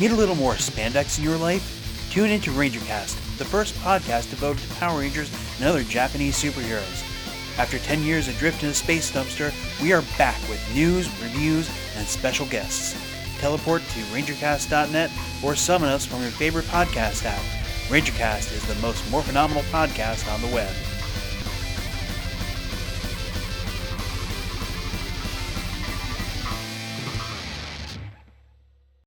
Need a little more spandex in your life? Tune into RangerCast, the first podcast devoted to Power Rangers and other Japanese superheroes. After 10 years adrift in a space dumpster, we are back with news, reviews, and special guests. Teleport to rangercast.net or summon us from your favorite podcast app. RangerCast is the most more phenomenal podcast on the web.